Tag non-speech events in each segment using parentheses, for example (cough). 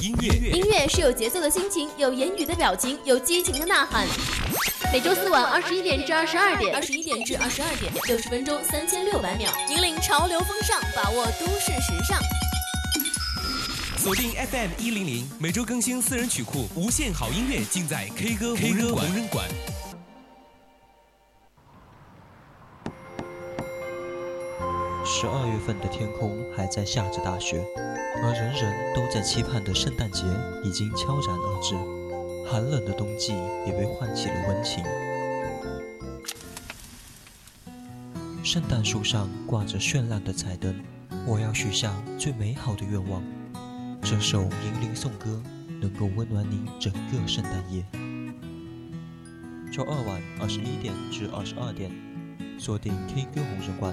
音乐，音乐是有节奏的心情，有言语的表情，有激情的呐喊。每周四晚二十一点至二十二点，二十一点至二十二点，六十分钟三千六百秒，引领潮流风尚，把握都市时尚。锁定 FM 一零零，每周更新私人曲库，无限好音乐尽在 K 歌无人馆。十二月份的天空还在下着大雪，而人人都在期盼的圣诞节已经悄然而至，寒冷的冬季也被唤起了温情。圣诞树上挂着绚烂的彩灯，我要许下最美好的愿望：这首银铃颂歌能够温暖你整个圣诞夜。周二晚二十一点至二十二点，锁定 K 歌红人馆。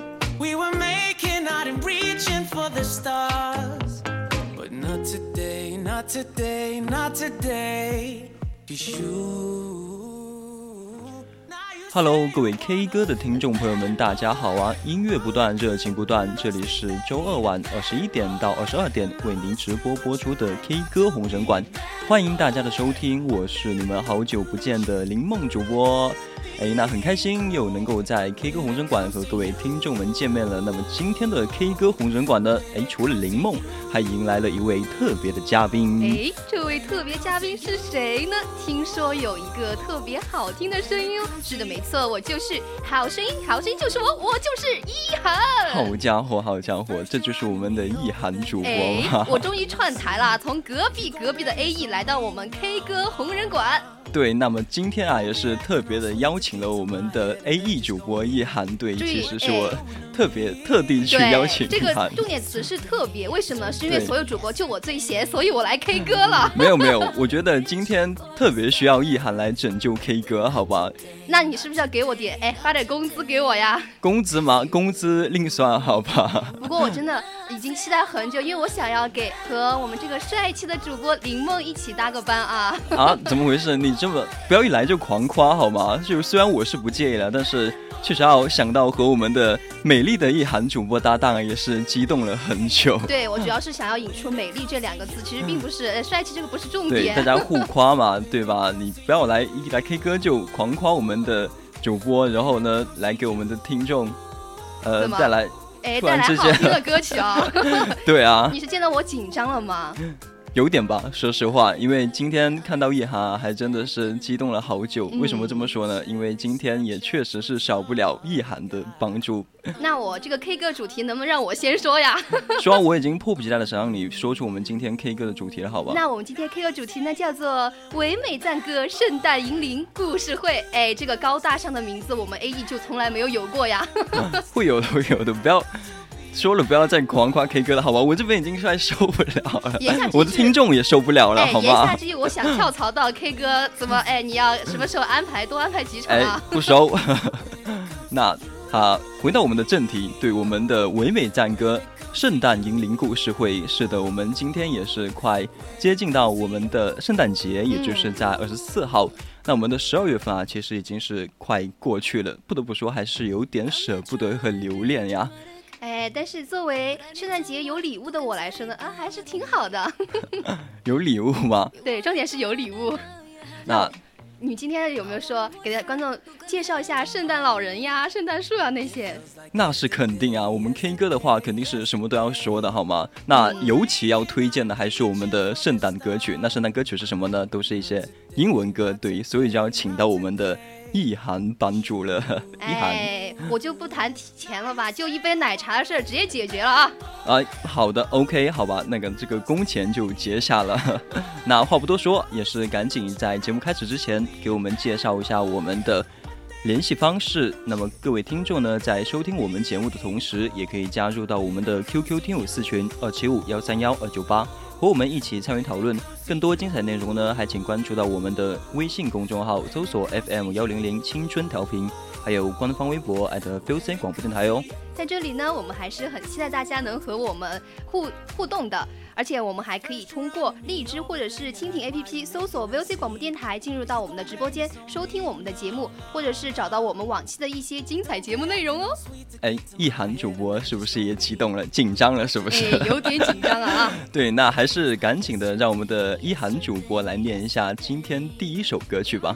We were making out and reaching for the stars. But not today, not today, not today. Hello，各位 K 歌的听众朋友们，大家好啊！音乐不断，热情不断，这里是周二晚二十一点到二十二点为您直播播出的 K 歌红人馆，欢迎大家的收听，我是你们好久不见的林梦主播。哎，那很开心又能够在 K 歌红人馆和各位听众们见面了。那么今天的 K 歌红人馆呢？哎，除了林梦，还迎来了一位特别的嘉宾。哎，这位特别嘉宾是谁呢？听说有一个特别好听的声音哦。是的，没错，我就是好声音，好声音就是我，我就是一涵。好家伙，好家伙，这就是我们的意涵主播嘛。我终于串台了，从隔壁隔壁的 A E 来到我们 K 歌红人馆。对，那么今天啊，也是特别的邀请了我们的 A E 主播易涵。对，其实是我特别特地去邀请这个重点词是特别，为什么？是因为所有主播就我最闲，所以我来 K 歌了。没有没有，我觉得今天特别需要易涵来拯救 K 歌，好吧？那你是不是要给我点哎，发点工资给我呀？工资吗？工资另算，好吧？(laughs) 不过我真的已经期待很久，因为我想要给和我们这个帅气的主播林梦一起搭个班啊！啊，怎么回事？你？这么不要一来就狂夸好吗？就虽然我是不介意了，但是确实要想到和我们的美丽的一涵主播搭档，也是激动了很久。对我主要是想要引出“美丽”这两个字，其实并不是帅气这个不是重点。对大家互夸嘛，对吧？你不要来一来 K 歌就狂夸我们的主播，然后呢来给我们的听众，呃再来哎带来好听的歌曲啊。(laughs) 对啊，你是见到我紧张了吗？有点吧，说实话，因为今天看到易涵，还真的是激动了好久。为什么这么说呢？因为今天也确实是少不了易涵的帮助。(laughs) 那我这个 K 歌主题能不能让我先说呀？(laughs) 说，我已经迫不及待的想让你说出我们今天 K 歌的主题了，好吧？那我们今天 K 歌主题呢，叫做唯美赞歌圣诞银铃故事会。哎，这个高大上的名字，我们 A E 就从来没有有过呀。(laughs) 会有的，会有的，不要。说了不要再狂夸 K 歌了，好吧？我这边已经快受不了了，我的听众也受不了了，好吧？言下之意，我想跳槽到 K 歌，怎么？哎，你要什么时候安排？多安排几场啊？(laughs) 不收。那啊，回到我们的正题，对我们的唯美赞歌圣诞银铃故事会，是的，我们今天也是快接近到我们的圣诞节，也就是在二十四号。那我们的十二月份啊，其实已经是快过去了，不得不说，还是有点舍不得和留恋呀。哎，但是作为圣诞节有礼物的我来说呢，啊，还是挺好的。(laughs) 有礼物吗？(laughs) 对，重点是有礼物。那你今天有没有说给观众介绍一下圣诞老人呀、圣诞树啊那些？那是肯定啊，我们 K 歌的话肯定是什么都要说的，好吗？那尤其要推荐的还是我们的圣诞歌曲。那圣诞歌曲是什么呢？都是一些英文歌，对，所以就要请到我们的。意涵帮助了意涵，我就不谈钱了吧，就一杯奶茶的事儿直接解决了啊！啊，好的，OK，好吧，那个这个工钱就结下了。(laughs) 那话不多说，也是赶紧在节目开始之前给我们介绍一下我们的联系方式。那么各位听众呢，在收听我们节目的同时，也可以加入到我们的 QQ 听友四群二七五幺三幺二九八，和我们一起参与讨论。更多精彩内容呢，还请关注到我们的微信公众号，搜索 FM 幺零零青春调频。还有官方微博 @FUC 广播电台哦。在这里呢，我们还是很期待大家能和我们互互动的，而且我们还可以通过荔枝或者是蜻蜓 APP 搜索 VOC 广播电台，进入到我们的直播间收听我们的节目，或者是找到我们往期的一些精彩节目内容哦。哎，意涵主播是不是也激动了、紧张了？是不是？(laughs) 有点紧张啊！(laughs) 对，那还是赶紧的，让我们的意涵主播来念一下今天第一首歌曲吧。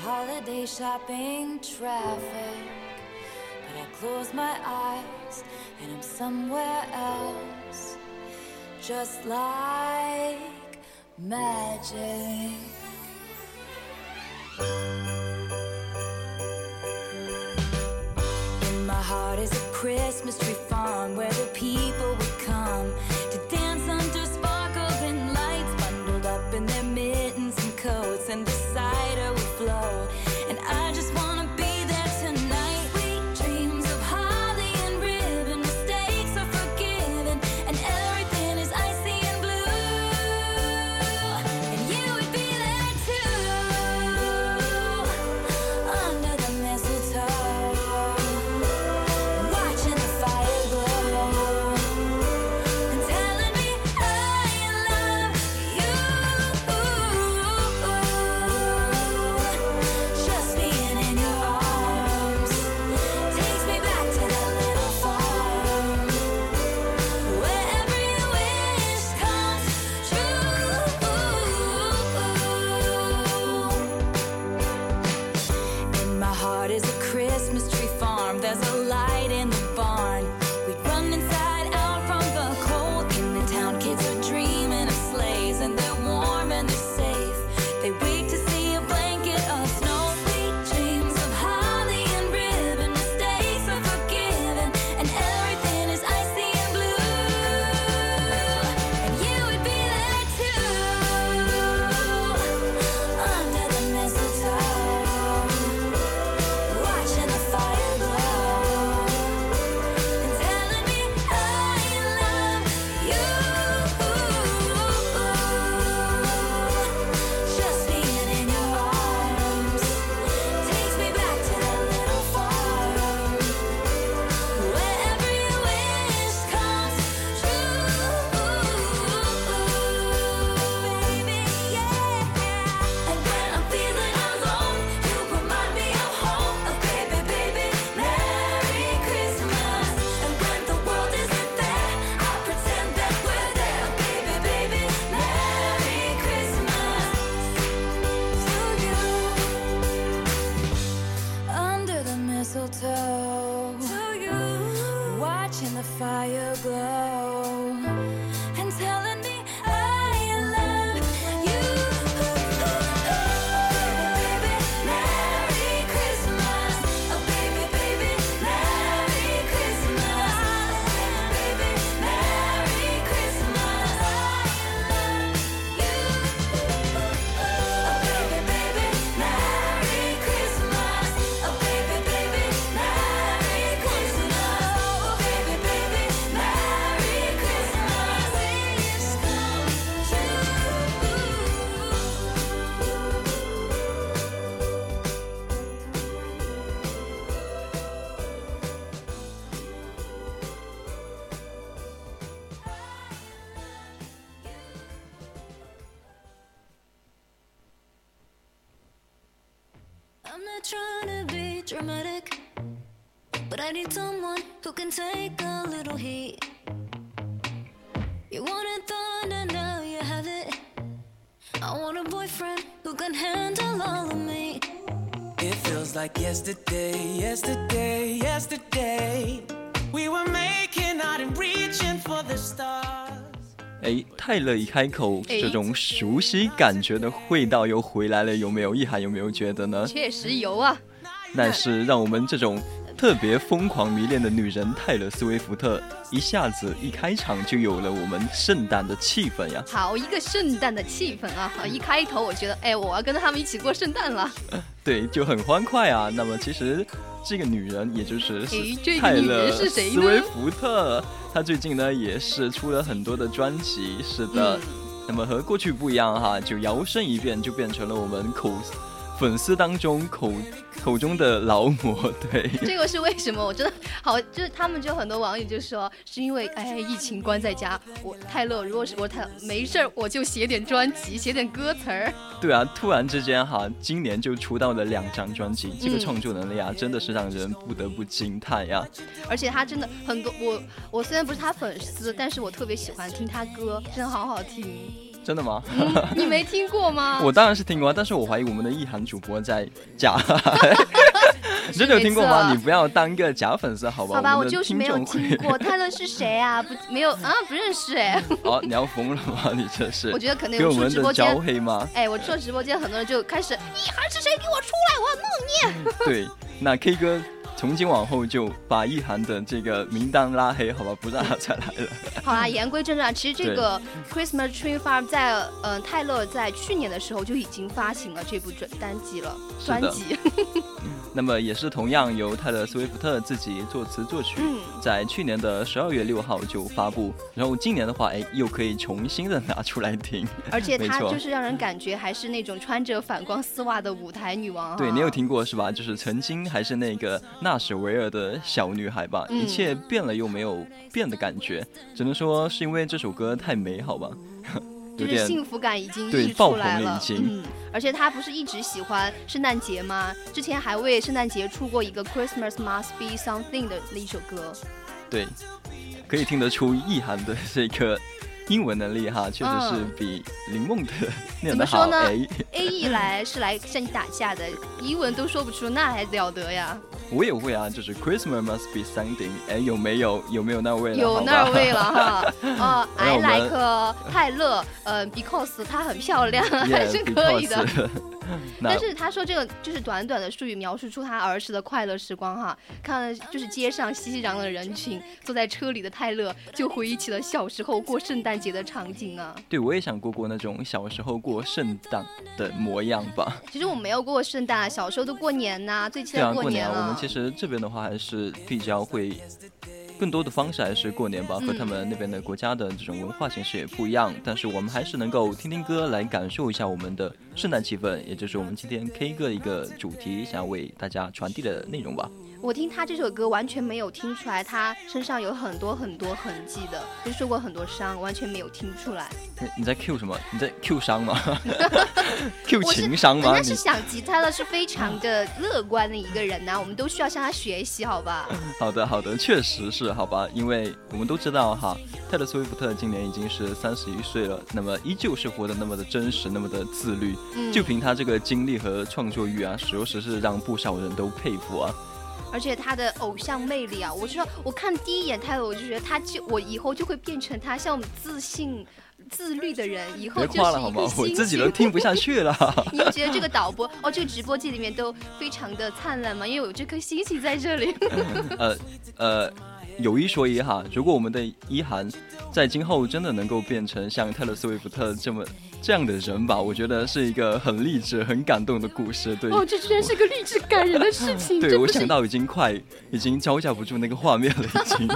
holiday shopping traffic. But I close my eyes and I'm somewhere else, just like magic. In my heart is a Christmas tree farm where the people would come 泰勒一开口，哎这种熟悉感觉的味道又回来了，有没有？意涵有没有觉得呢？确实有啊。那是让我们这种特别疯狂迷恋的女人泰勒·斯威夫特，一下子一开场就有了我们圣诞的气氛呀。好一个圣诞的气氛啊！好一开头我觉得，哎，我要跟他们一起过圣诞了。(laughs) 对，就很欢快啊。那么其实这个女人，也就是泰勒斯威夫特，她最近呢也是出了很多的专辑，是的。嗯那么和过去不一样哈，就摇身一变，就变成了我们口粉丝当中口口中的劳模，(laughs) 对。这个是为什么？我真的好，就是他们就很多网友就说，是因为哎疫情关在家，我泰勒如果是我泰没事儿，我就写点专辑，写点歌词儿。对啊，突然之间哈，今年就出道了两张专辑，这个嗯创作能力啊，真的是让人不得不惊叹呀。而且他真的很多，我我虽然不是他粉丝，但是我特别喜欢听他歌，真的好好听。真的吗？(laughs) 你没听过吗？(laughs) 我当然是听过啊，但是我怀疑我们的意涵主播在假。(laughs) 你真的有听过吗？你不要当个假粉丝好吧？好吧，我就是没有。听过泰勒是谁啊？不，没有啊，不认识哎。哦，你要疯了吗？你这是我觉得可能我有出们直播间，黑吗？哎，我出了直播间，很多人就开始，意涵是谁？给我出来，我要弄你。对，那 K 哥从今往后就把意涵的这个名单拉黑，好吧，不让他再来了。(laughs) 好啦，言归正传，其实这个 Christmas Tree Farm 在呃泰勒在去年的时候就已经发行了这部专单辑了，专辑。(laughs) 那么也是同样由泰勒·斯威夫特自己作词作曲，嗯在去年的十二月六号就发布，然后今年的话，哎，又可以重新的拿出来听。而且她就是让人感觉还是那种穿着反光丝袜的舞台女王、啊。对你有听过是吧？就是曾经还是那个纳什维尔的小女孩吧，嗯一切变了又没有变的感觉，只能说是因为这首歌太美好吧，有就是幸福感已经溢出来了嗯，而且他不是一直喜欢圣诞节吗？之前还为圣诞节出过一个 Christmas Must Be Something 的那一首歌。对，可以听得出意涵的这个英文能力哈，确实是嗯比林梦的念怎得好。么说呢哎，A 一来是来向你打架的，英文都说不出，那还了得呀？我也会啊，就是 Christmas must be something。哎，有没有有没有那位了？有那儿位了哈。啊，I like 泰勒，呃，because 她很漂亮，还是可以的。但是他说这个就是短短的术语描述出他儿时的快乐时光哈，看了就是街上熙熙攘攘的人群，坐在车里的泰勒就回忆起了小时候过圣诞节的场景啊。对我也想过过那种小时候过圣诞的模样吧。其实我没有过圣诞，小时候都过年呐、最期待过过年。我们其实这边的话还是比较会。更多的方式还是过年吧，和嗯他们那边的国家的这种文化形式也不一样，但是我们还是能够听听歌来感受一下我们的圣诞气氛，也就是我们今天 K 歌的一个主题，想要为大家传递的内容吧。我听他这首歌完全没有听出来他身上有很多很多痕迹的，就受过很多伤，完全没有听出来。你你在 Q 什么？你在 Q 伤吗？(laughs) Q 情商吗？人家是想吉他的是非常的乐观的一个人呐、我们都需要向他学习，好吧？(laughs) 好的，好的，确实是好吧，因为我们都知道哈，泰勒·斯威夫特今年已经是三十一岁了，那么依旧是活得那么的真实，那么的自律，嗯就凭他这个经历和创作欲啊，着实是让不少人都佩服啊。而且他的偶像魅力啊，我就说，我看第一眼泰勒，我就觉得他就我以后就会变成他像自信、自律的人，以后就是一个？星我自己都星听不下去了。(laughs) 你不觉得这个导播哦，这个直播间里面都非常的灿烂吗？因为有这颗星星在这里。呃 (laughs) 呃，有一说一哈，如果我们的一涵在今后真的能够变成像泰勒·斯威夫特这么这样的人吧，我觉得是一个很励志、很感动的故事。对，哦，这居然是个励志感人的事情，对我想到已经快已经招架不住那个画面了，已经。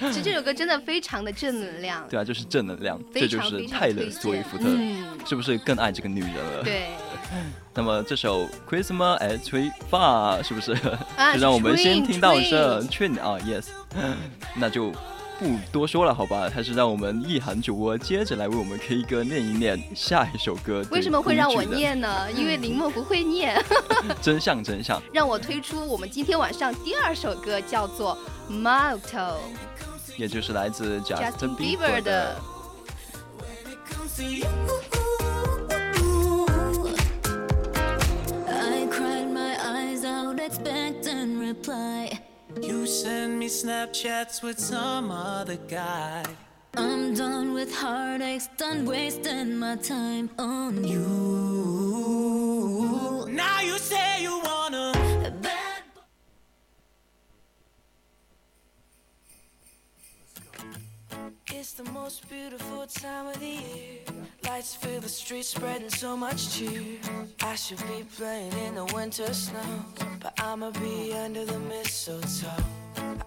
(laughs) 其实这首歌真的非常的正能量，对啊，就是正能量，这就是泰勒·斯威夫特，嗯，是不是更爱这个女人了？。对。(laughs) 那么这首 Christmas at Tree Farm 是不是？啊 (laughs) 就让我们先听到这 Twin 啊，Yes，(laughs) 那就不多说了，好吧？还是让我们意涵主播接着来为我们 K 歌念一念下一首歌。为什么会让我念呢？因为林梦不会念。(laughs) 真相，真相。让我推出我们今天晚上第二首歌，叫做《Motto 也就是来自 Justin Bieber 的 expect and reply. You send me Snapchats with some other guy. I'm done with heartaches, done wasting my time on you. Now you say you want. It's the most beautiful time of the year. Lights fill the streets, spreading so much cheer. I should be playing in the winter snow, but I'ma be under the mistletoe.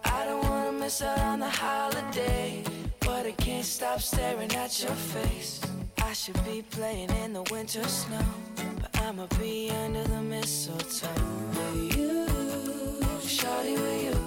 I don't wanna miss out on the holiday, but I can't stop staring at your face. I should be playing in the winter snow, but I'ma be under the mistletoe. With you, shawty with you,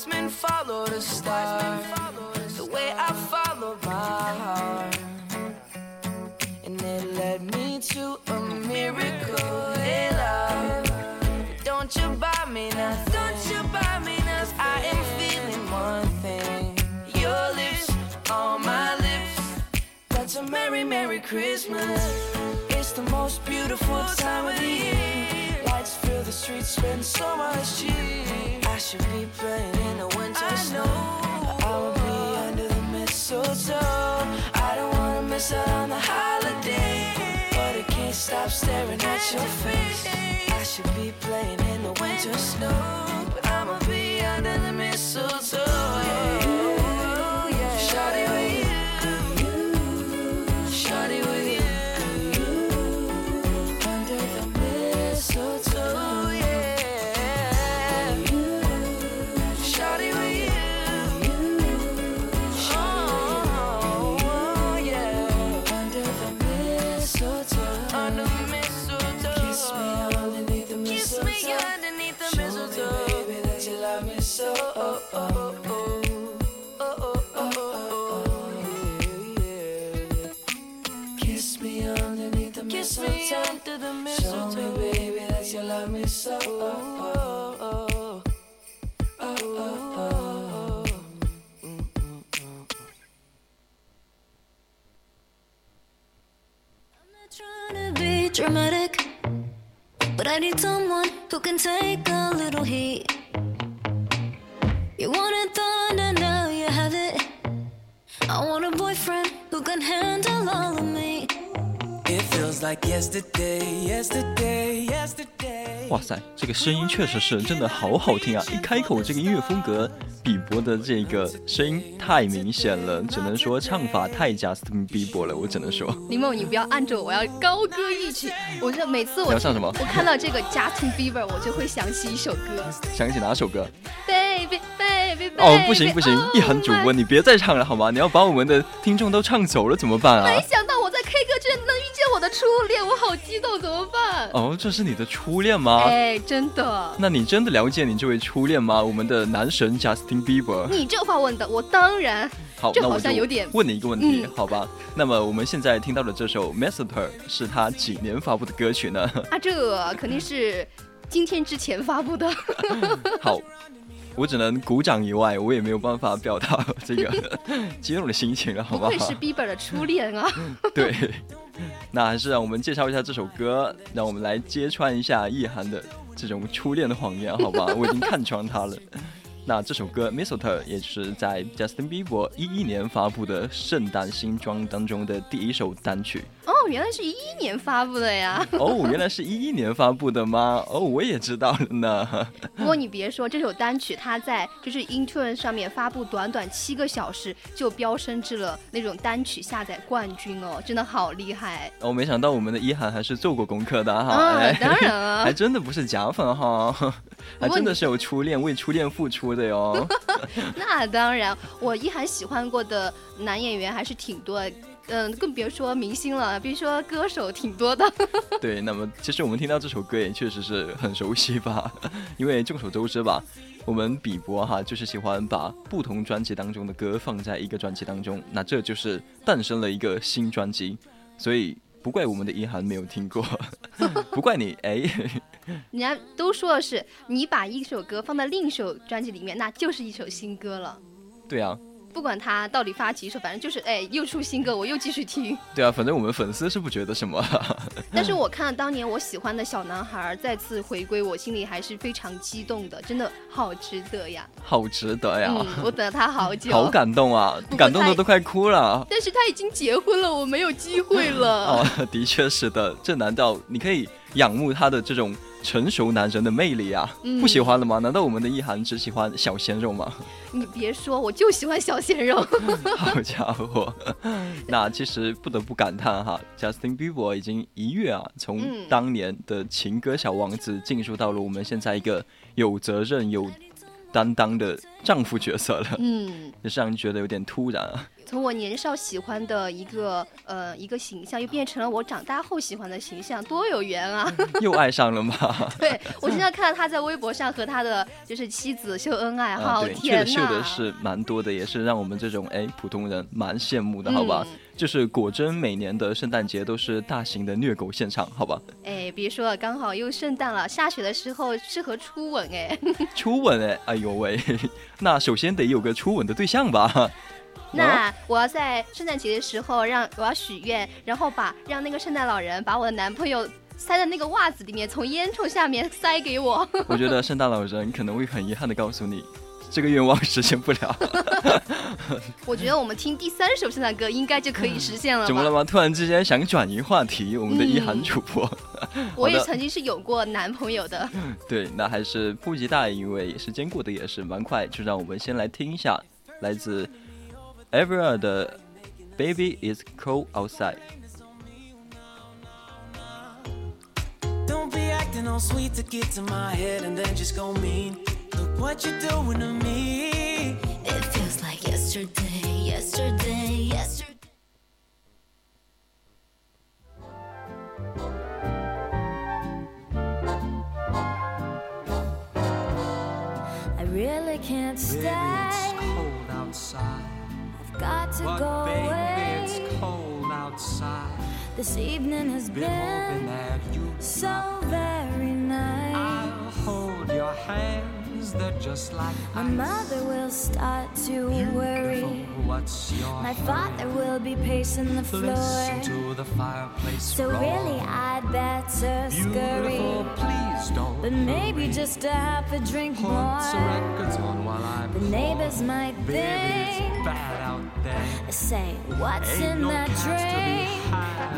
Wise men follow the star. The way I follow my heart. And it led me to a miracle. Hey, love. Don't you buy me nothing. Don't you buy me nothing. I am feeling one thing. Your lips on my lips. That's a merry, merry Christmas. It's the most beautiful time of the year. Fill the streets, spend so much cheer. I should be playing in the winter snow. But I'll be under the mistletoe. I don't wanna miss out on the holiday. But I can't stop staring at your face. I should be playing in the winter snow. But I'ma be under the mistletoe. Yeah. Dramatic, but I need someone who can take a little heat. You wanted thunder, now you have it. I want a boyfriend who can handle all of me. 哇塞，这个声音确实是真的好好听啊！一开口，这个音乐风格，比伯的这个声音太明显了，只能说唱法太 Justin Bieber 了，我只能说。林梦，你不要按着我，我要高歌一曲。我这每次我你要唱什么我看到这个 Justin Bieber，我就会想起一首歌想起哪首歌？，Baby Baby Baby。哦，不行不行，oh 一涵主播，你别再唱了好吗？你要把我们的听众都唱走了怎么办啊没？想到初恋，我好激动，怎么办？哦，这是你的初恋吗？哎，真的，那你真的了解你这位初恋吗？我们的男神 Justin Bieber。你这话问的，我当然。好，这好像有点问你一个问题，嗯好吧？那么我们现在听到的这首《Messenger》是他几年发布的歌曲呢？啊，这肯定是今天之前发布的。(laughs) 好，我只能鼓掌以外，我也没有办法表达这个 (laughs) 激动的心情了，好不好不愧？是 Bieber 的初恋啊！(laughs) 对，那还是让我们介绍一下这首歌，让我们来揭穿一下意涵的这种初恋的谎言，好吧？我已经看穿他了。那这首歌《Mistletoe》也是在 Justin Bieber 一一年发布的圣诞新装当中的第一首单曲。哦，原来是一一年发布的呀。哦，原来是一一年发布的吗？哦，我也知道了呢。(laughs) 不过你别说，这首单曲它在就是 Intune 上面发布短短七个小时就飙升至了那种单曲下载冠军哦，真的好厉害。哦，没想到我们的一涵还是做过功课的哈。嗯哎，当然了 (laughs) 还真的不是假粉哈，还真的是有初恋为初恋付出的哟。(laughs) 那当然，我一涵喜欢过的男演员还是挺多的。嗯，更别说明星了，比如说歌手挺多的。(laughs) (laughs) 对，那么其实我们听到这首歌也确实是很熟悉吧，因为众所周知吧，我们比伯哈就是喜欢把不同专辑当中的歌放在一个专辑当中，那这就是诞生了一个新专辑，所以不怪我们的银行没有听过，(laughs) 不怪你哎，(laughs) 人家都说的是，你把一首歌放在另一首专辑里面，那就是一首新歌了。对啊。不管他到底发几首，反正就是哎，又出新歌，我又继续听。(laughs) 对啊，反正我们粉丝是不觉得什么。(laughs) 但是我看到当年我喜欢的小男孩再次回归，我心里还是非常激动的，真的好值得呀！好值得呀！嗯，(laughs) 我等了他好久，好感动啊，感动的都快哭了。但是他已经结婚了，我没有机会了。哦，的确是的，这难道你可以仰慕他的这种成熟男人的魅力啊？嗯不喜欢了吗？难道我们的意涵只喜欢小鲜肉吗？(laughs) 你别说，我就喜欢小鲜肉。(laughs) 好家伙，(laughs) 那其实不得不感叹哈，Justin Bieber 已经一跃啊，从嗯当年的情歌小王子进入到了我们现在一个有责任、有担当的丈夫角色了，嗯，也是让人觉得有点突然啊。从我年少喜欢的一个呃一个形象，又变成了我长大后喜欢的形象，多有缘啊！(laughs) 又爱上了吗？(laughs) 对我经常看到他在微博上和他的 (laughs) 就是妻子秀恩爱，啊，好对，秀甜呐！的秀的是蛮多的，也是让我们这种哎普通人蛮羡慕的，好吧？嗯就是果真每年的圣诞节都是大型的虐狗现场，好吧？哎，别说了，刚好又圣诞了，下雪的时候适合初吻哎。初吻哎，哎呦喂，那首先得有个初吻的对象吧？(laughs) 那我要在圣诞节的时候让我要许愿，然后把让那个圣诞老人把我的男朋友塞在那个袜子里面，从烟囱下面塞给我。(laughs) 我觉得圣诞老人可能会很遗憾的告诉你，这个愿望实现不了。(laughs) 我觉得我们听第三首圣诞歌应该就可以实现了？怎么了吗？突然之间想转移话题，我们的一涵主播。(laughs) 我也曾经是有过男朋友的。(laughs) 对，那还是不及大，因为时间过得也是蛮快，就让我们先来听一下来自 Evera 的《Baby It's Cold Outside》。Don't be acting all sweet to get to my head and then just go mean. What you're doing to me. It feels like yesterday, yesterday, yesterday. I really can't Baby, it's cold outside. I've got to But go baby, away. it's cold outside. This evening has Been been that you so very nice. I'll hold your They're just like My ice. mother will start to worry. Beautiful, What's your My father will be pacing the floor. Listen to the fireplace So roar. really, I'd better Beautiful, scurry. please don't. But maybe hurry. just a half a drink Put more. records on while I'm The neighbors might Baby, think. it's bad out there. Say, what's Ain't in no that drink?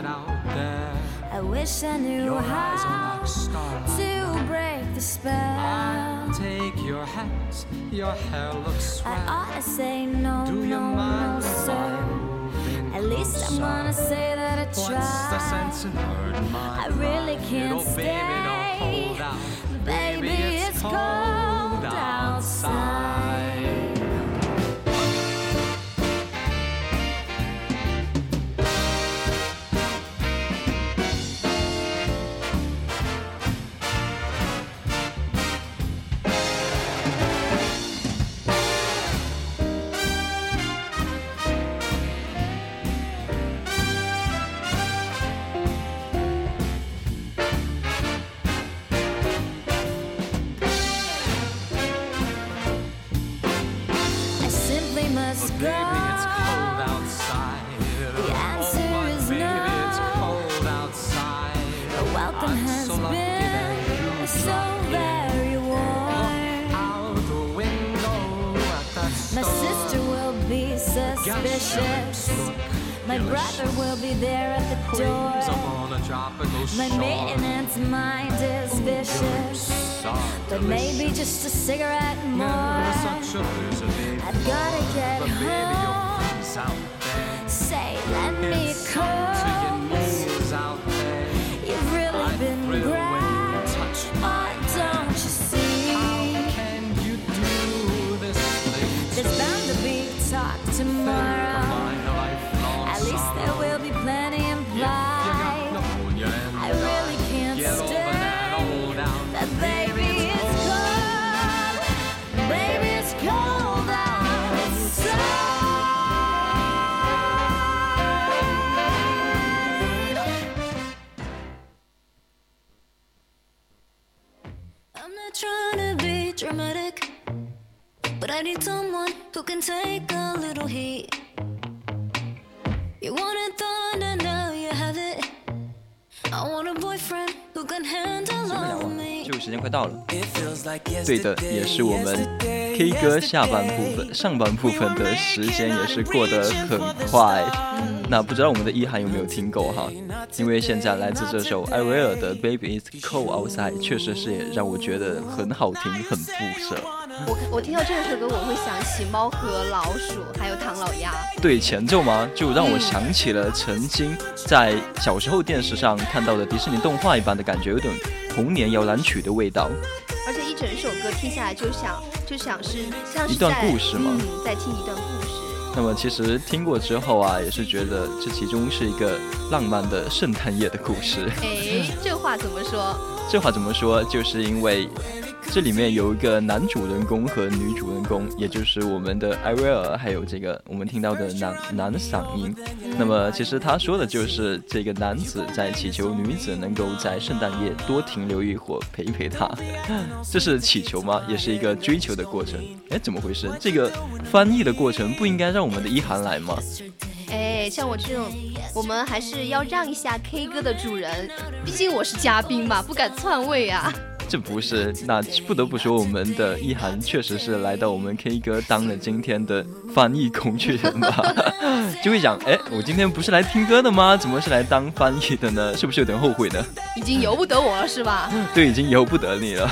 out there. I wish I knew Your how like to break the spell. I'll take your hat, your hair looks swell. I, I say no, Do you mind no, sir. At least. I'm gonna say that I tried. Once the sense heard my I really can't stay. Baby, don't hold out. baby, baby it's, it's cold, cold outside. outside. But maybe just a cigarette more. I've gotta get home. I need someone who can take a little heat. You wanted thunder, now you have it. I want a boyfriend who can handle 前面 all of，me. 这个时间快到了。It feels like 对的，也是我们 K 歌下半部分、上半部分的时间也是过得很快。那不知道我们的一涵有没有听够哈？因为现在来自这首艾薇儿的《Baby It's Cold Outside》，确实是也让我觉得很好听，很不舍。我我听到这首歌，我会想起猫和老鼠，还有唐老鸭。对前奏吗？就让我想起了曾经在小时候电视上看到的迪士尼动画一般的感觉，有点童年摇篮曲的味道。而且一整首歌听下来，就想就想是像是一段故事吗嗯，在听一段故事。那么其实听过之后啊，也是觉得这其中是一个浪漫的圣诞夜的故事。哎，这话怎么说？这话怎么说？就是因为这里面有一个男主人公和女主人公，也就是我们的艾薇儿，还有这个我们听到的男男嗓音。那么其实他说的就是这个男子在祈求女子能够在圣诞夜多停留一会儿，陪陪他。(laughs) 这是祈求吗？也是一个追求的过程。哎，怎么回事？这个翻译的过程不应该让我们的一涵来吗？哎，像我这种，我们还是要让一下 K 歌的主人，毕竟我是嘉宾嘛，不敢篡位啊。这不是，那不得不说，我们的一涵确实是来到我们 K 歌当了今天的翻译工具人吧？(laughs) 就会想，哎，我今天不是来听歌的吗？怎么是来当翻译的呢？是不是有点后悔呢？已经由不得我了，是吧？对，已经由不得你了。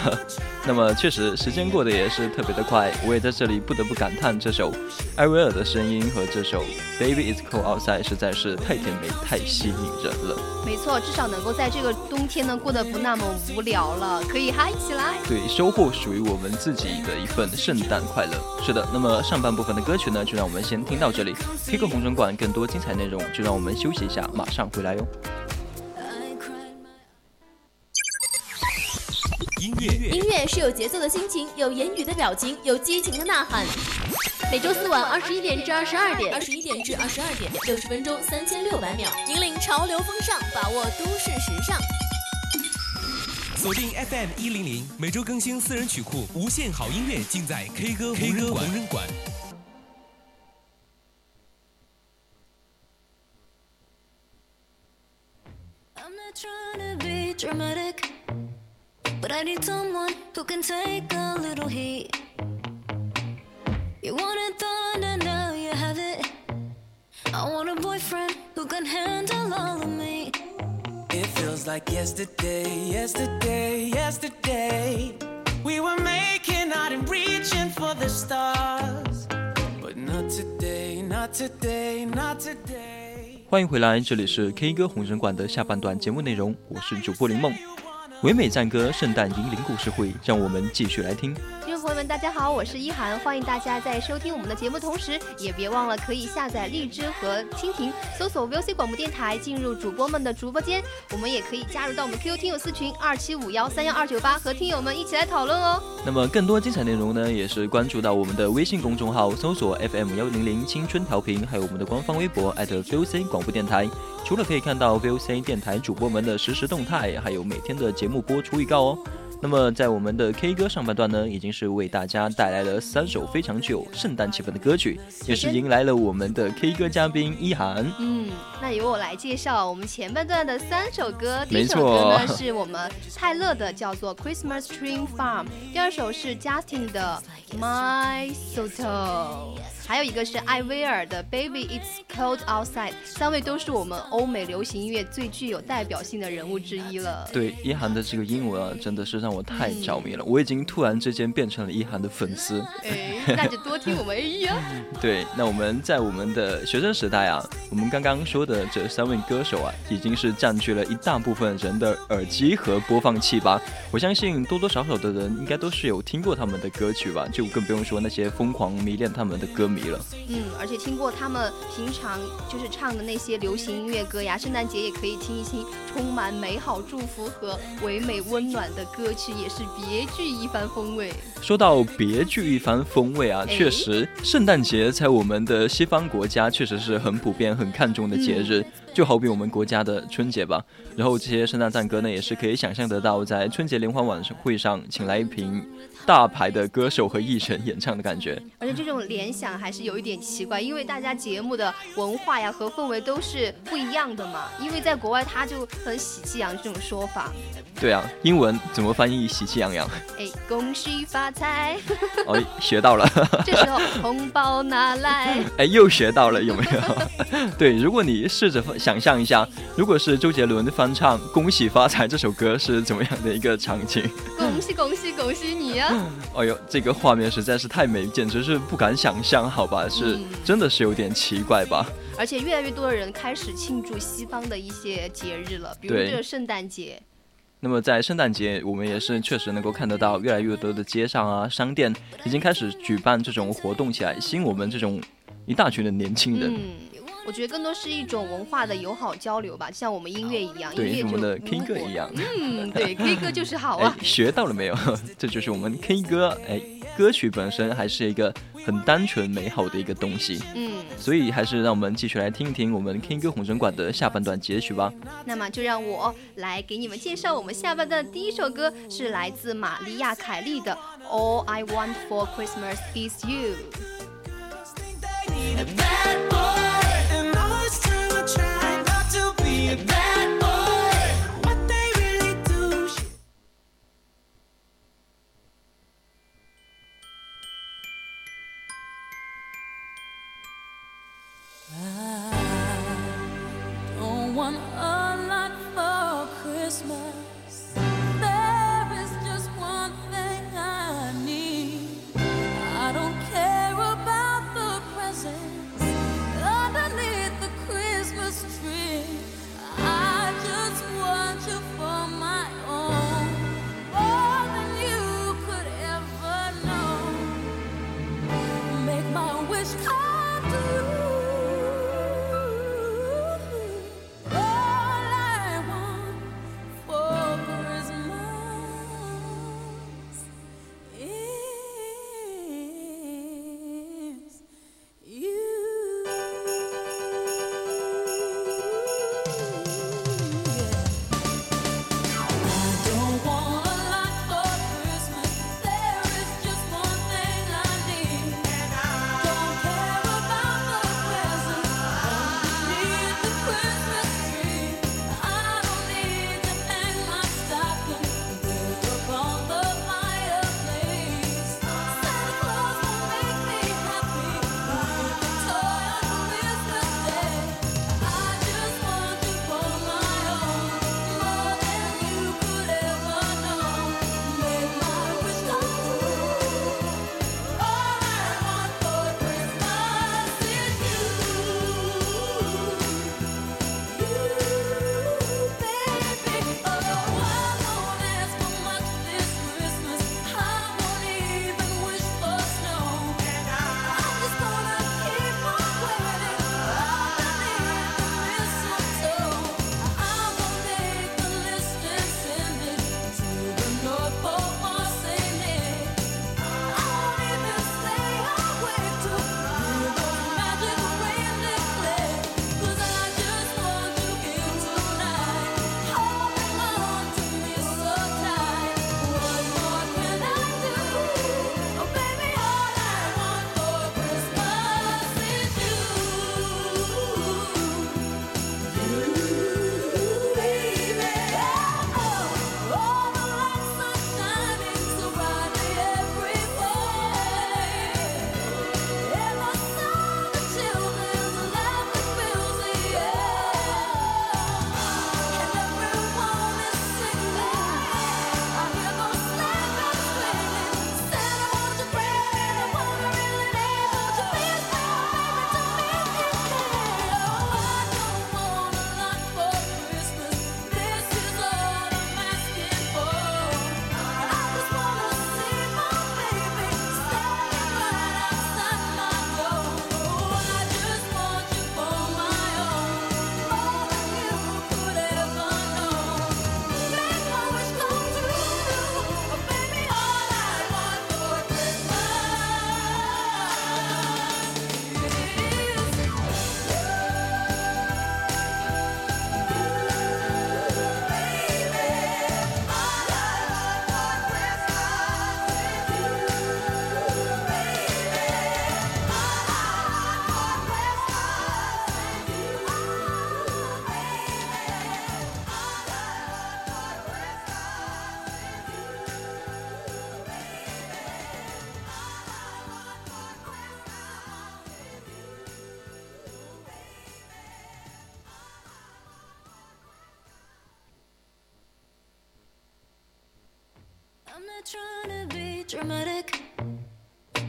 那么确实，时间过得也是特别的快，我也在这里不得不感叹这首艾薇儿的声音和这首 Baby It's Cold Outside 实在是太甜美、太吸引人了。没错，至少能够在这个冬天呢过得不那么无聊了，可以嗨起来。对，收获属于我们自己的一份圣诞快乐。是的，那么上半部分的歌曲呢，就让我们先听到这里。黑歌红尘馆更多精彩内容，就让我们休息一下，马上回来哟。音乐音乐是有节奏的心情，有言语的表情，有激情的呐喊。每周四晚二十一点至二十二点，二十一点至二十二点，六十分钟三千六百秒，引领潮流风尚，把握都市时尚。锁定 FM 一零零，每周更新私人曲库，无限好音乐尽在 K 歌 K 歌无人馆。I'm not trying to be dramatic, but I need someone who can take a little heat. You wanted thunder, now you have it. I want a boyfriend who can handle all of me. It feels like yesterday, yesterday, yesterday. We were making out and reaching for the stars. But not today, not today, not today. 欢迎回来，这里是 K 歌红人馆的下半段节目内容，我是主播林梦。唯美赞歌圣诞银铃故事会，让我们继续来听。朋友们，大家好，我是一涵，欢迎大家在收听我们的节目同时，也别忘了可以下载荔枝和蜻蜓，搜索 VOC 广播电台，进入主播们的直播间。我们也可以加入到我们 QQ 听友四群二七五幺三幺二九八，和听友们一起来讨论哦。那么更多精彩内容呢，也是关注到我们的微信公众号，搜索 FM 幺零零青春调频，还有我们的官方微博 @VOC 广播电台。除了可以看到 VOC 电台主播们的实时动态，还有每天的节目播出预告哦。那么在我们的 K 歌上半段呢，已经是为大家带来了三首非常具有圣诞气氛的歌曲，也是迎来了我们的 K 歌嘉宾一涵。嗯，那由我来介绍我们前半段的三首歌。第一首歌呢是我们泰勒的，叫做《Christmas Tree Farm》；第二首是 Justin 的《My Soto》，还有一个是艾薇儿的《Baby It's Cold Outside》。三位都是我们欧美流行音乐最具有代表性的人物之一了。对一涵的这个英文啊，真的是让我太着迷了，我已经突然之间变成了一涵的粉丝。哎，那就多听我们 A 呀。(laughs) 对，那我们在我们的学生时代啊，我们刚刚说的这三位歌手啊，已经是占据了一大部分人的耳机和播放器吧。我相信多多少少的人应该都是有听过他们的歌曲吧，就更不用说那些疯狂迷恋他们的歌迷了。嗯，而且听过他们平常就是唱的那些流行音乐歌呀，圣诞节也可以听一听充满美好祝福和唯美温暖的歌曲，也是别具一番风味。说到别具一番风味啊，哎确实，圣诞节在我们的西方国家确实是很普遍、很看重的节日，就好比我们国家的春节吧。然后这些圣诞赞歌呢，也是可以想象得到，在春节联欢晚会上请来一瓶大牌的歌手和艺人演唱的感觉。而且这种联想还是有一点奇怪，因为大家节目的文化呀和氛围都是不一样的嘛。因为在国外，他就很喜气洋这种说法，对啊，英文怎么翻译喜气洋洋？哎，恭喜发财，(laughs) 哦，学到了，(laughs) 这时候红包拿来。(laughs) 哎，又学到了，有没有？对，如果你试着想象一下，如果是周杰伦翻唱《恭喜发财》这首歌是怎么样的一个场景？恭喜恭喜恭喜你呀！(laughs) 哎呦，这个画面实在是太美，简直是不敢想象，好吧？是、嗯真的是有点奇怪吧？而且越来越多的人开始庆祝西方的一些节日了，比如对这个圣诞节。那么在圣诞节，我们也是确实能够看得到，越来越多的街上啊、商店已经开始举办这种活动起来，吸引我们这种一大群的年轻人。嗯，我觉得更多是一种文化的友好交流吧，像我们音乐一样，音对，乐我们的 K 歌一样。嗯，对，K 歌就是好哎啊。，学到了没有？(laughs) 这就是我们 K 歌。哎，歌曲本身还是一个很单纯美好的一个东西，嗯，所以还是让我们继续来听一听我们 K 歌红人馆的下半段截取吧。那么就让我来给你们介绍我们下半段的第一首歌，是来自玛利亚·凯莉的《All I Want for Christmas Is You》。Bad boy, me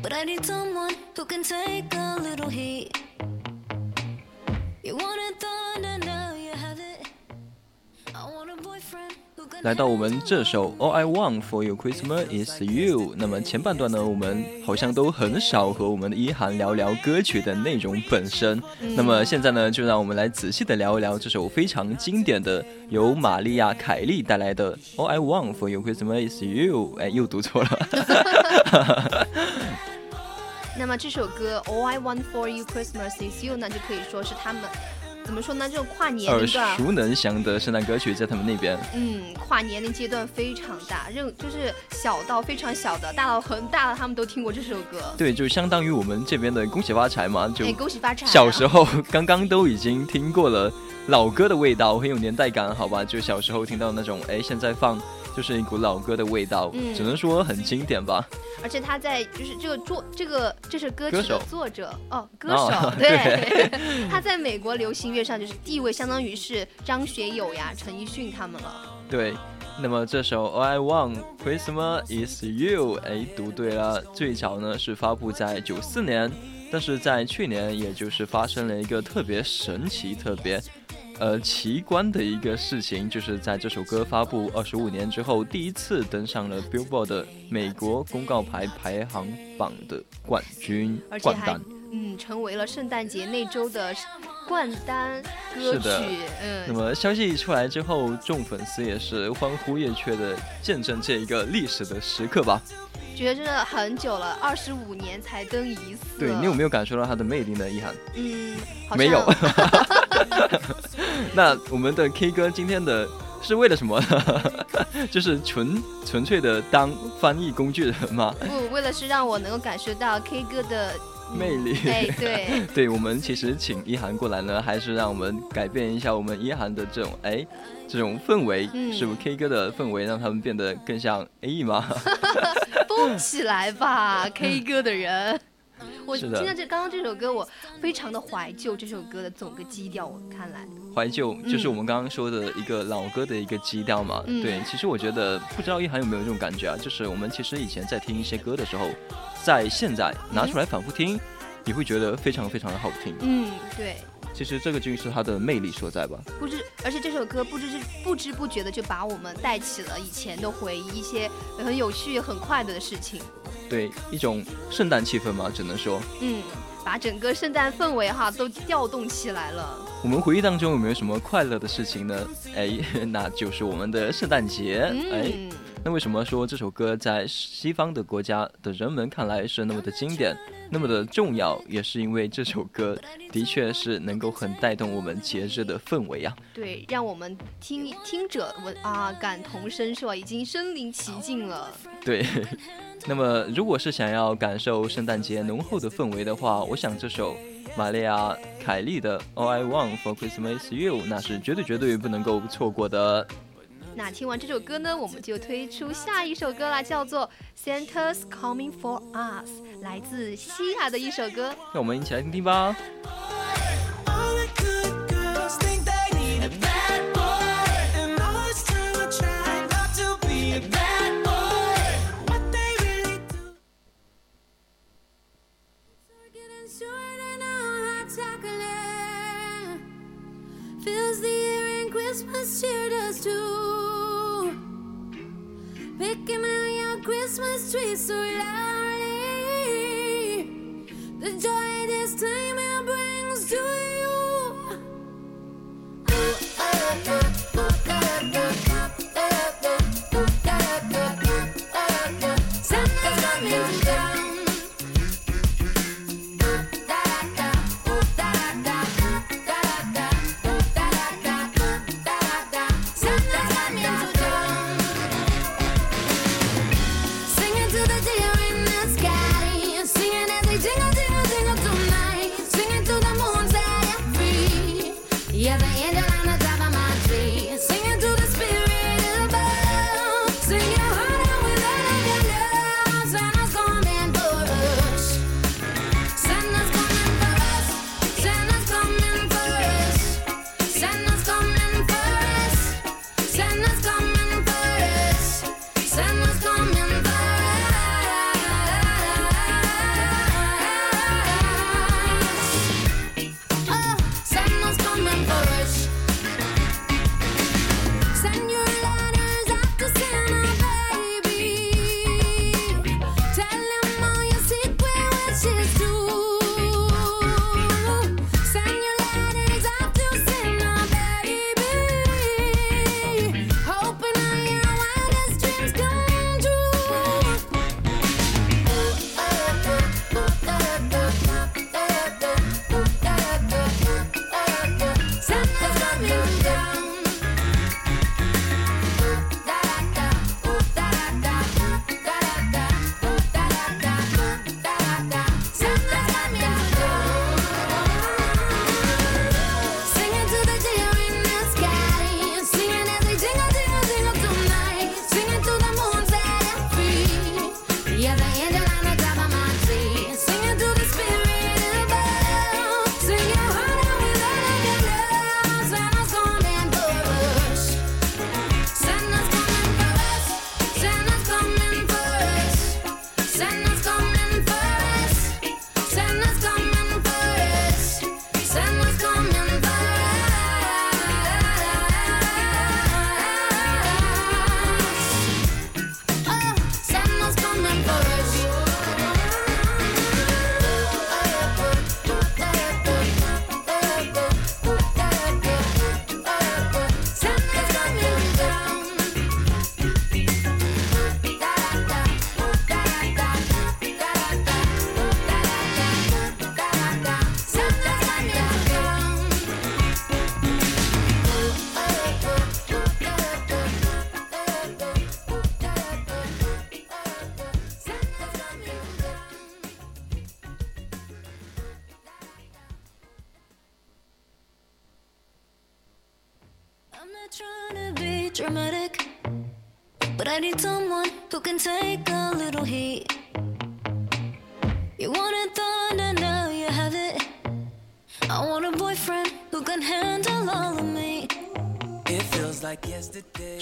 but I need someone who can take a little heat. You wanted 来到我们这首 All I Want for Your Christmas Is You。那么前半段呢，我们好像都很少和我们的一涵聊聊歌曲的内容本身。那么现在呢，就让我们来仔细的聊一聊这首非常经典的由玛丽亚·凯莉带来的 All I Want for Your Christmas Is You。哎，又读错了。那么这首歌《All I Want for You Christmas Is You》呢，就可以说是他们怎么说呢？这种跨年耳，熟能详的圣诞歌曲在他们那边。嗯，跨年龄阶段非常大，任就是小到非常小的，大到很大的，他们都听过这首歌。对，就相当于我们这边的恭喜发财嘛，就哎，恭喜发财啊！小时候刚刚都已经听过了老歌的味道，很有年代感，好吧？就小时候听到那种，哎，现在放就是一股老歌的味道，嗯只能说很经典吧。而且他在就是这个作这个这是歌曲的作者哦，歌哦手、(laughs) 对，(laughs) 他在美国流行乐上就是地位相当于是张学友呀、陈奕迅他们了。对，那么这首 All I Want Christmas Is You，哎，读对了。最早呢是发布在九四年，但是在去年，也就是发生了一个特别神奇、特别呃奇观的一个事情，就是在这首歌发布二十五年之后，第一次登上了 Billboard 的美国公告牌排行榜的冠军冠单。嗯成为了圣诞节那周的冠单歌曲是的。那嗯，么消息一出来之后，众粉丝也是欢呼雀跃的见证这一个历史的时刻吧。觉得真的很久了，二十五年才登一次。对你有没有感受到它的魅力呢？一涵？嗯，好像没有。(laughs) (laughs) 那我们的 K 歌今天的是为了什么呢？(laughs) 就是纯纯粹的当翻译工具人吗？不，为了是让我能够感受到 K 歌的嗯魅力哎，(laughs) 对，对我们其实请一涵过来呢，还是让我们改变一下我们一涵的这种哎这种氛围，嗯是不是 K 歌的氛围让他们变得更像 A E 吗？蹦起来吧，K 歌的人。我听到这刚刚这首歌，我非常的怀旧。这首歌的总个基调，我看来，怀旧就是我们刚刚说的一个老歌的一个基调嘛。嗯对，其实我觉得不知道一涵有没有这种感觉啊，就是我们其实以前在听一些歌的时候，在现在拿出来反复听，你会觉得非常非常的好听。嗯，对，其实这个就是它的魅力所在吧。不知，而且这首歌不知不知不觉的就把我们带起了以前的回忆，一些很有趣、很快乐的事情。对，一种圣诞气氛嘛，只能说。嗯，把整个圣诞氛围哈都调动起来了。我们回忆当中有没有什么快乐的事情呢？哎，(laughs) 那就是我们的圣诞节。哎，嗯，那为什么说这首歌在西方的国家的人们看来是那么的经典，那么的重要？也是因为这首歌的确是能够很带动我们节日的氛围啊。对，让我们听听者我啊感同身受啊，已经身临其境了。对。那么，如果是想要感受圣诞节浓厚的氛围的话，我想这首玛丽亚·凯莉的《All I Want for Christmas Is You》那是绝对绝对不能够错过的。那听完这首歌呢，我们就推出下一首歌啦，叫做《Santa's Coming for Us》，来自西亚的一首歌。让我们一起来听听吧。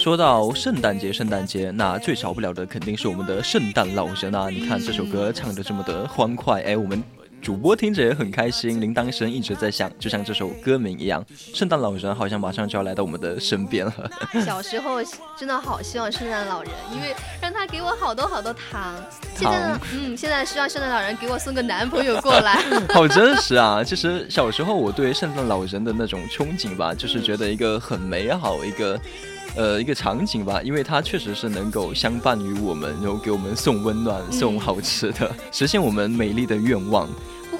说到圣诞节，圣诞节那最少不了的肯定是我们的圣诞老人啊！你看这首歌唱的这么的欢快，哎，我们主播听着也很开心，铃铛声一直在响，就像这首歌名一样，圣诞老人好像马上就要来到我们的身边了。小时候真的好希望圣诞老人，因为让他给我好多好多糖。现在呢，嗯，现在希望圣诞老人给我送个男朋友过来。(laughs) 好真实啊！其实小时候我对圣诞老人的那种憧憬吧，就是觉得一个很美好一个。呃，一个场景吧，因为它确实是能够相伴于我们，然后给我们送温暖、送好吃的，实现我们美丽的愿望。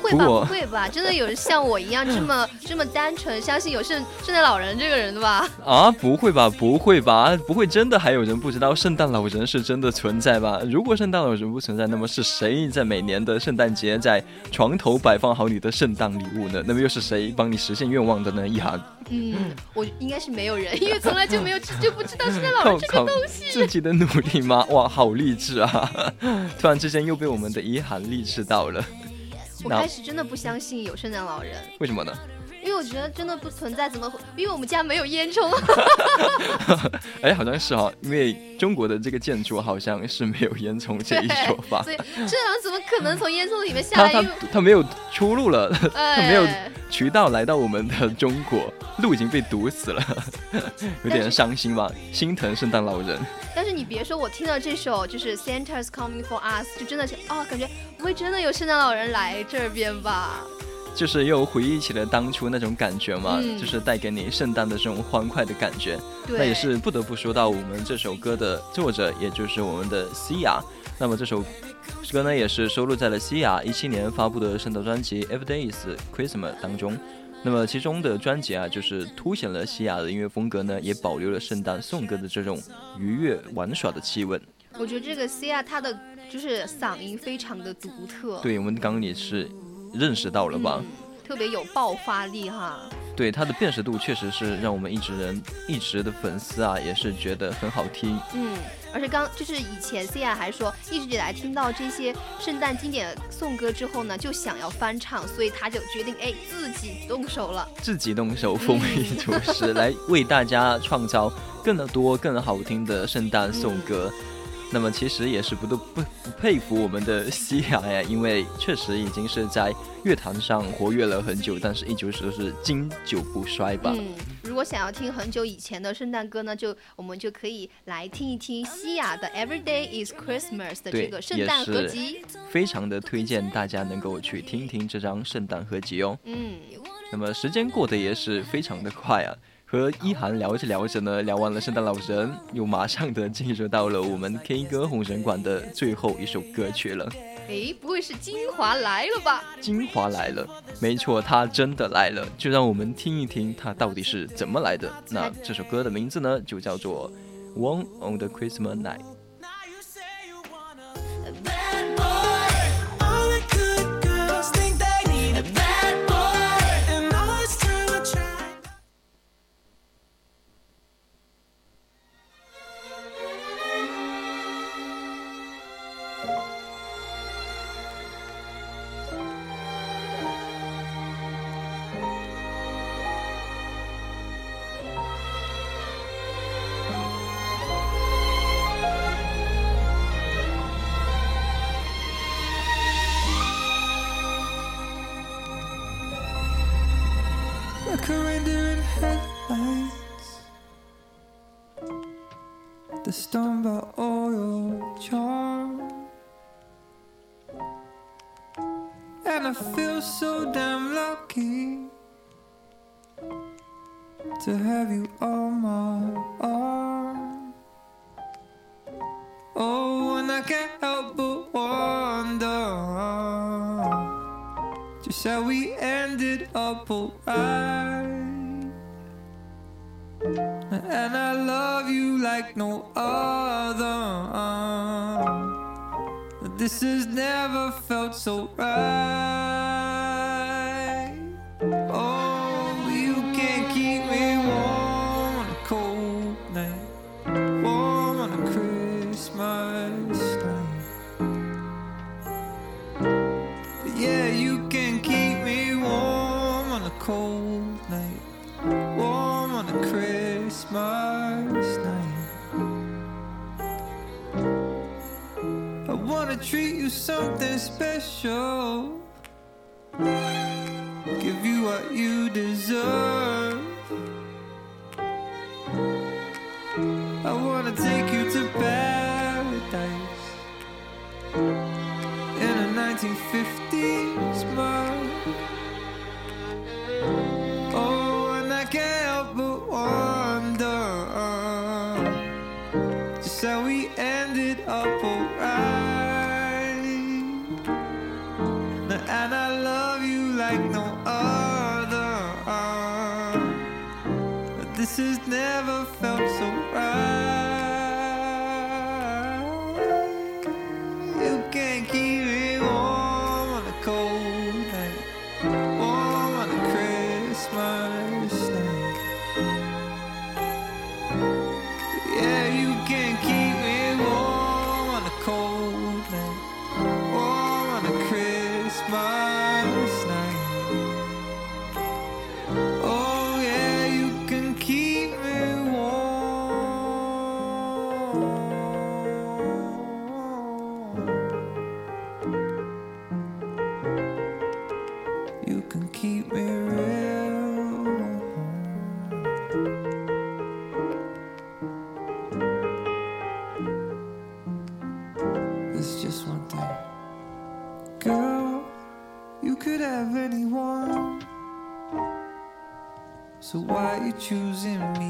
不会吧？不会吧？(laughs) 真的有人像我一样这么 (laughs) 这么单纯，相信有圣圣诞老人这个人的吧？(laughs) 啊，不会吧，不会吧，不会真的还有人不知道圣诞老人是真的存在吧？如果圣诞老人不存在，那么是谁在每年的圣诞节在床头摆放好你的圣诞礼物呢？那么又是谁帮你实现愿望的呢？一涵，嗯，我应该是没有人，因为从来就没有就不知道圣诞老人这个东西。自己的努力吗？哇，好励志啊！突然之间又被我们的一涵励志到了，那我开始真的不相信有圣诞老人，为什么呢？我觉得真的不存在，怎么会？因为我们家没有烟囱。(laughs) 哎，好像是哈、因为中国的这个建筑好像是没有烟囱这一说法。所以圣诞老人怎么可能从烟囱里面下他来？因他他没有出路了，他 (laughs) 没有哎渠道来到我们的中国，路已经被堵死了，(laughs) 有点伤心吧，心疼圣诞老人。但是你别说，我听到这首就是 Santa's Coming for Us，就真的是哦，感觉不会真的有圣诞老人来这边吧？就是又回忆起了当初那种感觉嘛，嗯就是带给你圣诞的这种欢快的感觉。对，那也是不得不说到我们这首歌的作者，也就是我们的西亚。那么这首歌呢，也是收录在了西亚一七年发布的圣诞专辑《Every Day Is Christmas》当中。那么其中的专辑啊，就是凸显了西亚的音乐风格呢，也保留了圣诞颂歌的这种愉悦玩耍的气氛。我觉得这个 Cia 他的就是嗓音非常的独特，对我们刚刚也是认识到了吧？嗯，特别有爆发力哈。对他的辨识度确实是让我们一直人一直的粉丝啊，也是觉得很好听。嗯，而且刚就是以前 Cia 还说，一直以来听到这些圣诞经典颂歌之后呢，就想要翻唱，所以他就决定哎自己动手了。自己动手丰衣足食，(laughs) 来为大家创造更多更好听的圣诞颂歌。那么其实也是不得不不佩服我们的西亚呀，(laughs) 因为确实已经是在乐坛上活跃了很久，但是一直都是经久不衰吧。嗯，如果想要听很久以前的圣诞歌呢，就我们就可以来听一听西亚的《Every Day Is Christmas》的这个圣诞合集。非常的推荐大家能够去听听这张圣诞合集哦。嗯，那么时间过得也是非常的快啊。和一涵聊着聊着呢，聊完了圣诞老人，又马上的进入到了我们 K 歌红人馆的最后一首歌曲了。诶，不会是精华来了吧？精华来了，没错，它真的来了，就让我们听一听它到底是怎么来的。那这首歌的名字呢，就叫做《One on the Christmas Night》。Never felt so right. Keep me real. Just one thing. Girl, you could have anyone. So why you choosing me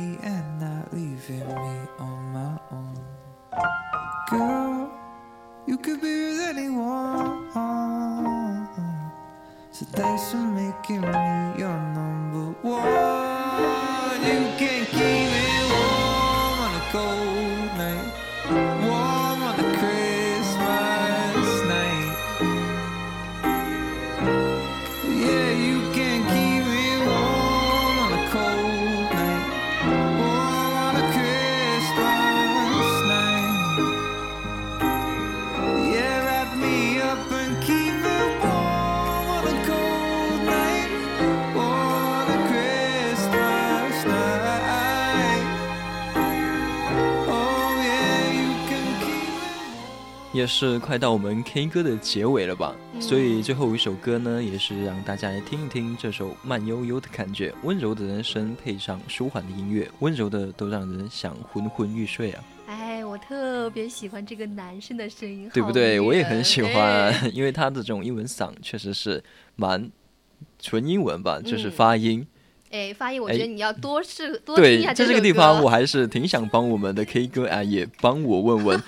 也是快到我们 K 歌的结尾了吧？所以最后一首歌呢，也是让大家来听一听这首慢悠悠的感觉，温柔的人声配上舒缓的音乐，温柔的都让人想昏昏欲睡啊，哎，我特别喜欢这个男生的声音，对不对？我也很喜欢哎，(laughs) 因为他的这种英文嗓确实是蛮纯英文吧，就是嗯发音。哎，发音，我哎觉得你要多试多听一对，下在这个地方，我还是挺想帮我们的 K 歌啊，也帮我问问，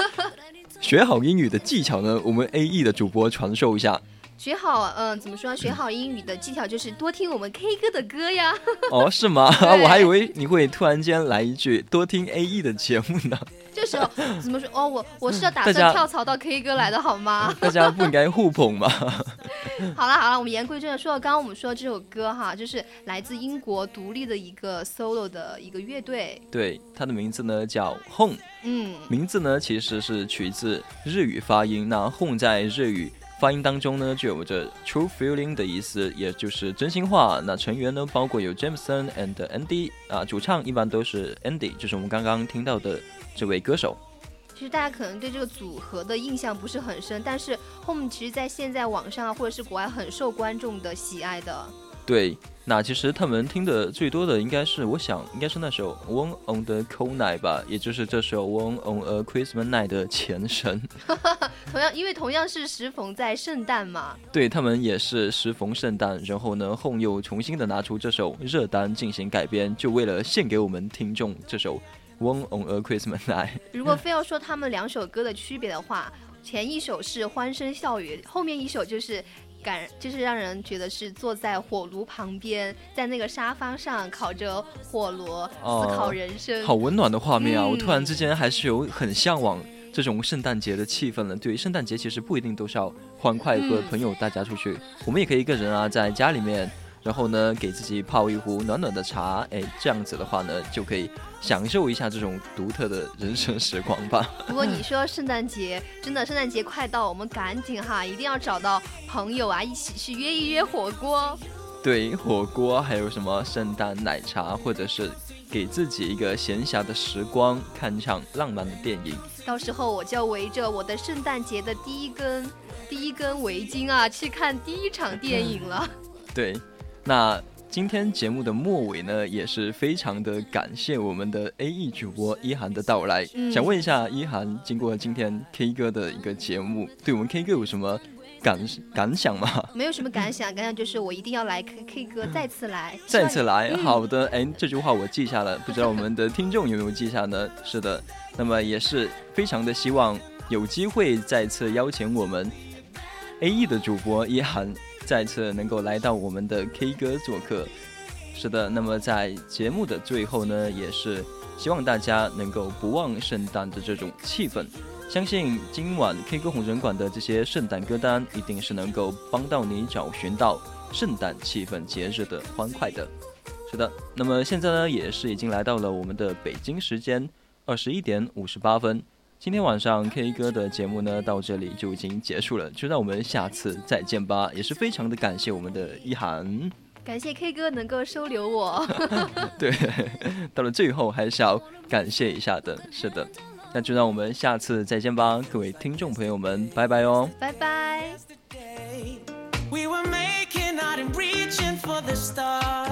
学好英语的技巧呢，我们 A E 的主播传授一下。学好，嗯，怎么说？学好英语的技巧就是多听我们 K 歌的歌呀。哦，是吗？(laughs) (laughs) 我还以为你会突然间来一句多听 A E 的节目呢。这时候怎么说？哦，我我是要打算跳槽到 K 歌来的，好吗？(laughs) 大家不应该互捧吗？(laughs) 好了好了，我们言归正传，说到刚刚我们说的这首歌哈，就是来自英国独立的一个 solo 的一个乐队，对，它的名字呢叫 Home，嗯，名字呢其实是取自日语发音。那 Home 在日语发音当中呢，就有着 true feeling 的意思，也就是真心话。那成员呢，包括有 Jameson and Andy 啊，主唱一般都是 Andy，就是我们刚刚听到的这位歌手。其实大家可能对这个组合的印象不是很深，但是 Home 其实在现在网上啊或者是国外很受观众的喜爱的。对，那其实他们听的最多的应该是，我想应该是那首《One on the Cold Night》吧，也就是这首《One on a Christmas Night》的前身。(laughs) 同样，因为同样是时逢在圣诞嘛，对他们也是时逢圣诞，然后呢，，Home 又重新的拿出这首热单进行改编，就为了献给我们听众这首《One on a Christmas Night (laughs)》。如果非要说他们两首歌的区别的话，前一首是欢声笑语，后面一首就是感，就是让人觉得是坐在火炉旁边，在那个沙发上烤着火炉，哦思考人生。好温暖的画面啊！嗯我突然之间还是有很向往这种圣诞节的气氛了。对于，圣诞节其实不一定都是要欢快和嗯朋友大家出去，我们也可以一个人啊，在家里面，然后呢，给自己泡一壶暖暖的茶，哎，这样子的话呢，就可以享受一下这种独特的人生时光吧。(laughs) 不过你说圣诞节，真的圣诞节快到，我们赶紧哈，一定要找到朋友啊，一起去约一约火锅。对，火锅还有什么圣诞奶茶，或者是给自己一个闲暇的时光，看场浪漫的电影。到时候我就要围着我的圣诞节的第一根第一根围巾啊，去看第一场电影了。(laughs) 对，那今天节目的末尾呢，也是非常的感谢我们的 A E 主播一涵的到来。嗯想问一下一涵，经过今天 K 歌的一个节目，对我们 K 歌有什么感感想吗？(laughs) 没有什么感想，感想就是我一定要来 K K 歌，再次来，(laughs) 再次来，嗯好的，哎，这句话我记下了，不知道我们的听众有没有记下呢？(laughs) 是的，那么也是非常的希望有机会再次邀请我们 A E 的主播一涵再次能够来到我们的 K 歌做客。是的，那么在节目的最后呢，也是希望大家能够不忘圣诞的这种气氛。相信今晚 K 歌红人馆的这些圣诞歌单，一定是能够帮到你找寻到圣诞气氛节日的欢快的。是的，那么现在呢，也是已经来到了我们的北京时间二十一点五十八分。今天晚上 K 歌的节目呢，到这里就已经结束了，就让我们下次再见吧。也是非常的感谢我们的一涵。感谢 K 哥能够收留我。(laughs) 对，到了最后还是要感谢一下的。是的，那就让我们下次再见吧，各位听众朋友们，拜拜哦。拜拜。We were making out and reaching for the stars.